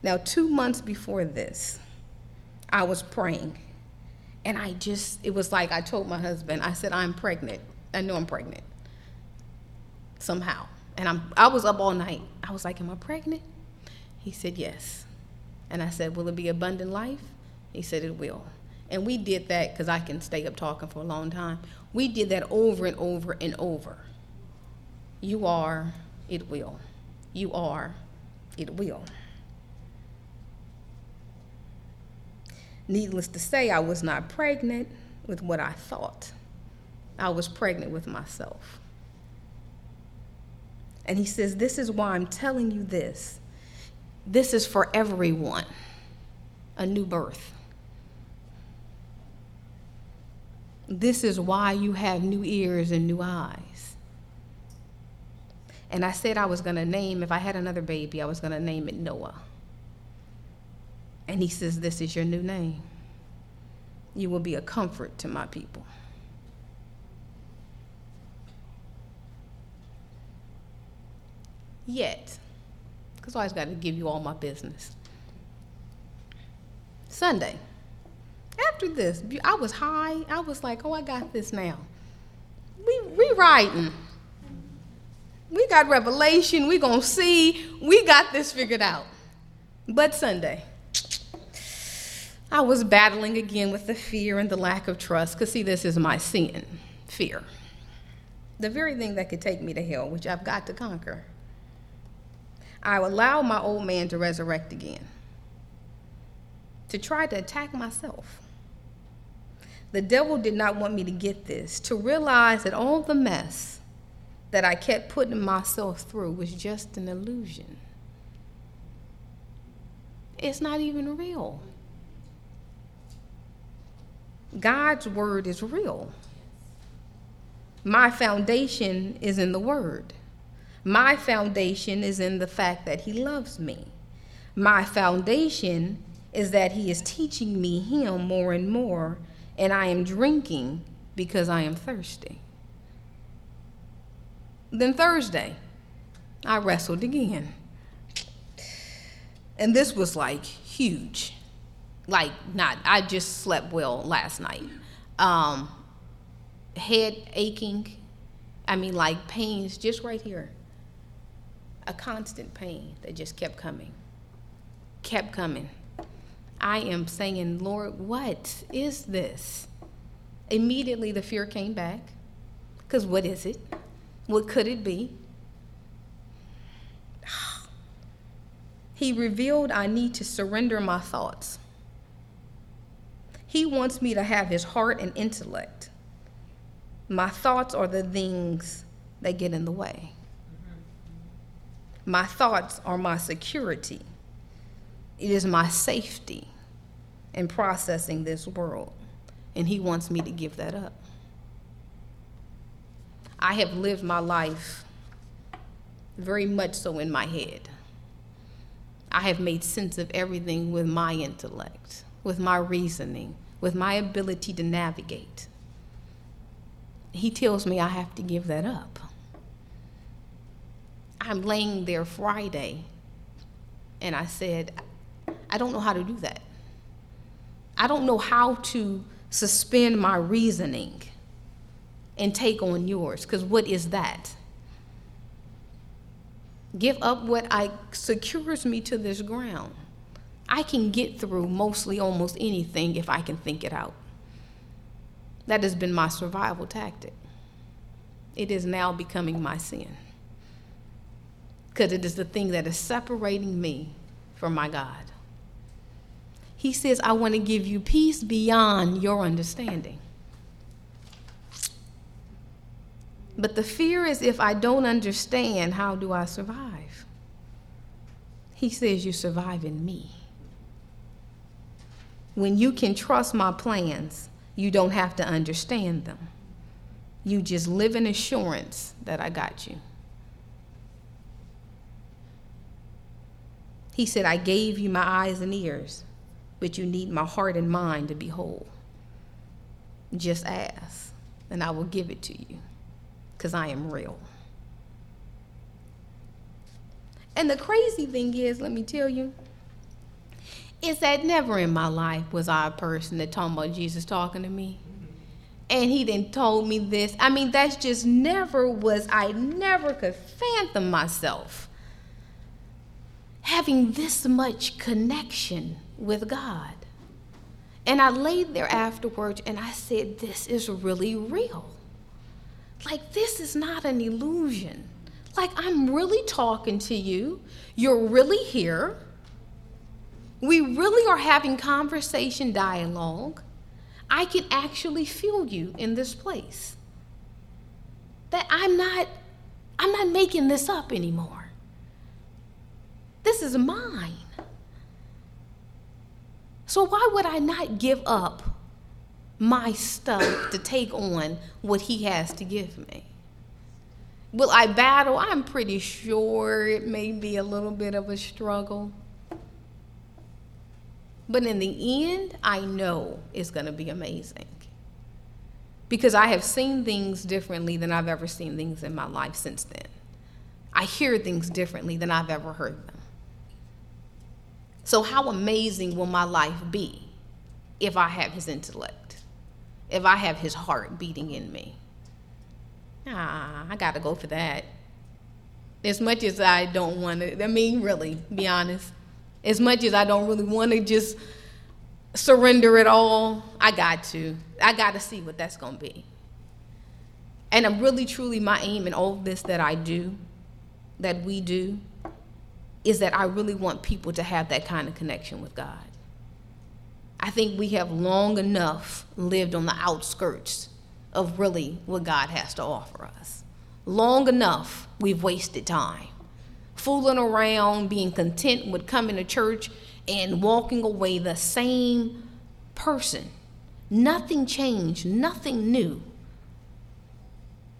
[SPEAKER 1] Now, two months before this, I was praying and I just, it was like I told my husband, I said, I'm pregnant. I know I'm pregnant somehow. And I'm, I was up all night. I was like, Am I pregnant? He said, Yes. And I said, Will it be abundant life? He said, It will. And we did that because I can stay up talking for a long time. We did that over and over and over. You are it will. You are, it will. Needless to say, I was not pregnant with what I thought. I was pregnant with myself. And he says, This is why I'm telling you this. This is for everyone a new birth. This is why you have new ears and new eyes. And I said I was going to name, if I had another baby, I was going to name it Noah. And he says, This is your new name. You will be a comfort to my people. Yet, because I always got to give you all my business. Sunday, after this, I was high. I was like, oh, I got this now. We rewriting. We got revelation. We gonna see. We got this figured out. But Sunday, I was battling again with the fear and the lack of trust. Because, see, this is my sin fear. The very thing that could take me to hell, which I've got to conquer. I allowed my old man to resurrect again, to try to attack myself. The devil did not want me to get this, to realize that all the mess that I kept putting myself through was just an illusion. It's not even real. God's word is real. My foundation is in the word. My foundation is in the fact that He loves me. My foundation is that He is teaching me Him more and more, and I am drinking because I am thirsty. Then Thursday, I wrestled again. And this was like huge like not i just slept well last night um head aching i mean like pains just right here a constant pain that just kept coming kept coming. I am saying lord what is this? Immediately the fear came back because what is it? What could it be? He revealed i need to surrender my thoughts. He wants me to have his heart and intellect. My thoughts are the things that get in the way. My thoughts are my security. It is my safety in processing this world. And he wants me to give that up. I have lived my life very much so in my head. I have made sense of everything with my intellect with my reasoning, with my ability to navigate. He tells me I have to give that up. I'm laying there Friday, and I said, I don't know how to do that. I don't know how to suspend my reasoning and take on yours, because what is that? Give up what I secures me to this ground. I can get through mostly almost anything if I can think it out. That has been my survival tactic. It is now becoming my sin. Because it is the thing that is separating me from my God. He says, I want to give you peace beyond your understanding. But the fear is if I don't understand, how do I survive? He says, You survive in me. When you can trust my plans, you don't have to understand them. You just live in assurance that I got you. He said, I gave you my eyes and ears, but you need my heart and mind to behold. Just ask, and I will give it to you, because I am real. And the crazy thing is, let me tell you, is that never in my life was I a person that talking about Jesus talking to me. And he then told me this. I mean, that's just never was, I never could fathom myself having this much connection with God. And I laid there afterwards and I said, This is really real. Like, this is not an illusion. Like I'm really talking to you. You're really here. We really are having conversation dialogue. I can actually feel you in this place. That I'm not I'm not making this up anymore. This is mine. So why would I not give up my stuff to take on what he has to give me? Will I battle? I'm pretty sure it may be a little bit of a struggle. But in the end, I know it's going to be amazing. Because I have seen things differently than I've ever seen things in my life since then. I hear things differently than I've ever heard them. So, how amazing will my life be if I have his intellect, if I have his heart beating in me? Ah, I got to go for that. As much as I don't want to, I mean, really, be honest, as much as I don't really want to just surrender it all, I got to. I got to see what that's going to be. And I'm really, truly, my aim in all this that I do, that we do, is that I really want people to have that kind of connection with God. I think we have long enough lived on the outskirts of really what God has to offer us. Long enough we've wasted time fooling around, being content with coming to church and walking away the same person. Nothing changed, nothing new.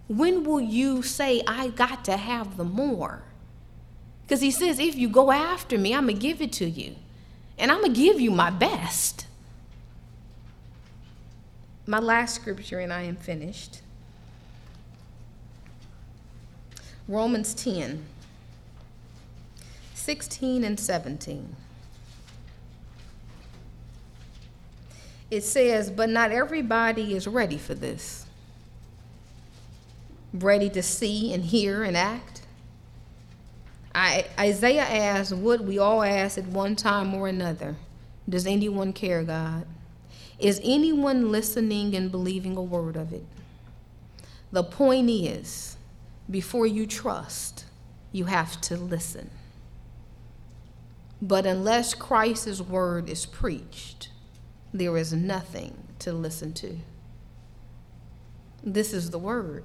[SPEAKER 1] When will you say, I got to have the more? Because he says, if you go after me, I'm going to give it to you. And I'm going to give you my best. My last scripture, and I am finished. Romans 10 16 and 17. It says, But not everybody is ready for this, ready to see and hear and act. I, Isaiah asked what we all ask at one time or another Does anyone care, God? Is anyone listening and believing a word of it? The point is, before you trust, you have to listen. But unless Christ's word is preached, there is nothing to listen to. This is the word.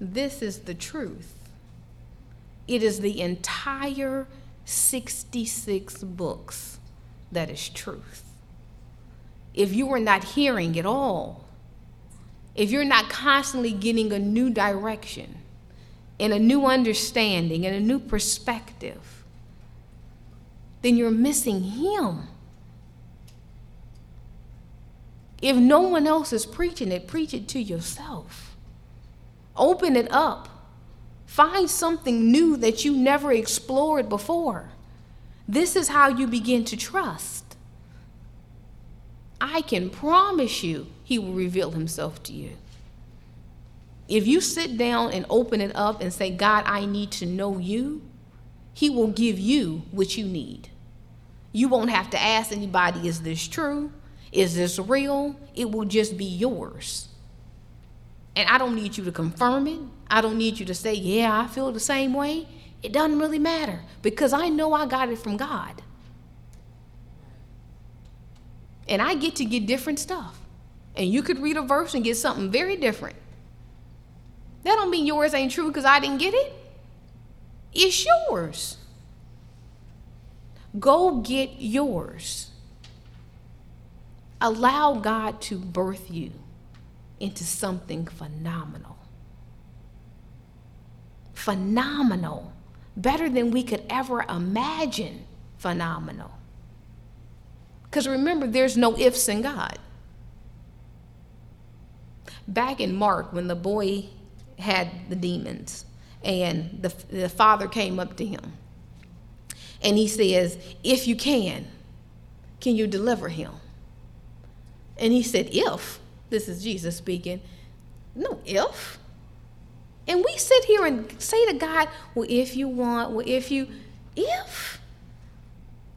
[SPEAKER 1] This is the truth. It is the entire 66 books that is truth. If you are not hearing it all, if you're not constantly getting a new direction and a new understanding and a new perspective, then you're missing Him. If no one else is preaching it, preach it to yourself. Open it up. Find something new that you never explored before. This is how you begin to trust. I can promise you, He will reveal Himself to you. If you sit down and open it up and say, God, I need to know you, He will give you what you need. You won't have to ask anybody, is this true? Is this real? It will just be yours. And I don't need you to confirm it. I don't need you to say, yeah, I feel the same way. It doesn't really matter because I know I got it from God. And I get to get different stuff. And you could read a verse and get something very different. That don't mean yours ain't true because I didn't get it. It's yours. Go get yours. Allow God to birth you into something phenomenal. Phenomenal. Better than we could ever imagine. Phenomenal. Because remember, there's no ifs in God. Back in Mark, when the boy had the demons, and the, the father came up to him and he says, If you can, can you deliver him? And he said, If. This is Jesus speaking. No, if. And we sit here and say to God, Well, if you want, well, if you, if.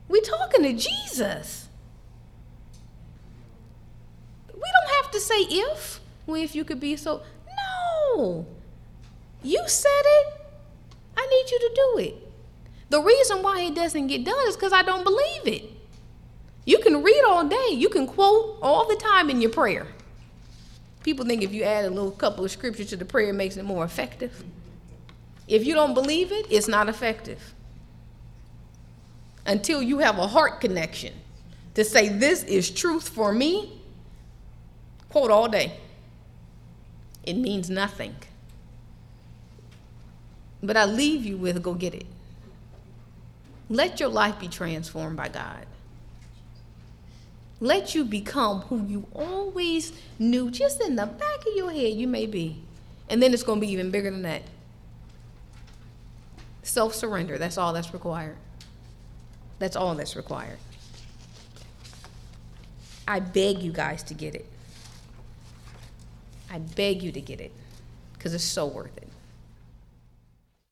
[SPEAKER 1] We're talking to Jesus. We don't have to say if. Well, if you could be so. No. You said it. I need you to do it. The reason why it doesn't get done is because I don't believe it. You can read all day, you can quote all the time in your prayer. People think if you add a little couple of scriptures to the prayer, it makes it more effective. If you don't believe it, it's not effective. Until you have a heart connection to say, This is truth for me, quote all day. It means nothing. But I leave you with go get it. Let your life be transformed by God. Let you become who you always knew, just in the back of your head, you may be. And then it's going to be even bigger than that. Self surrender, that's all that's required. That's all that's required. I beg you guys to get it. I beg you to get it because it's so worth it.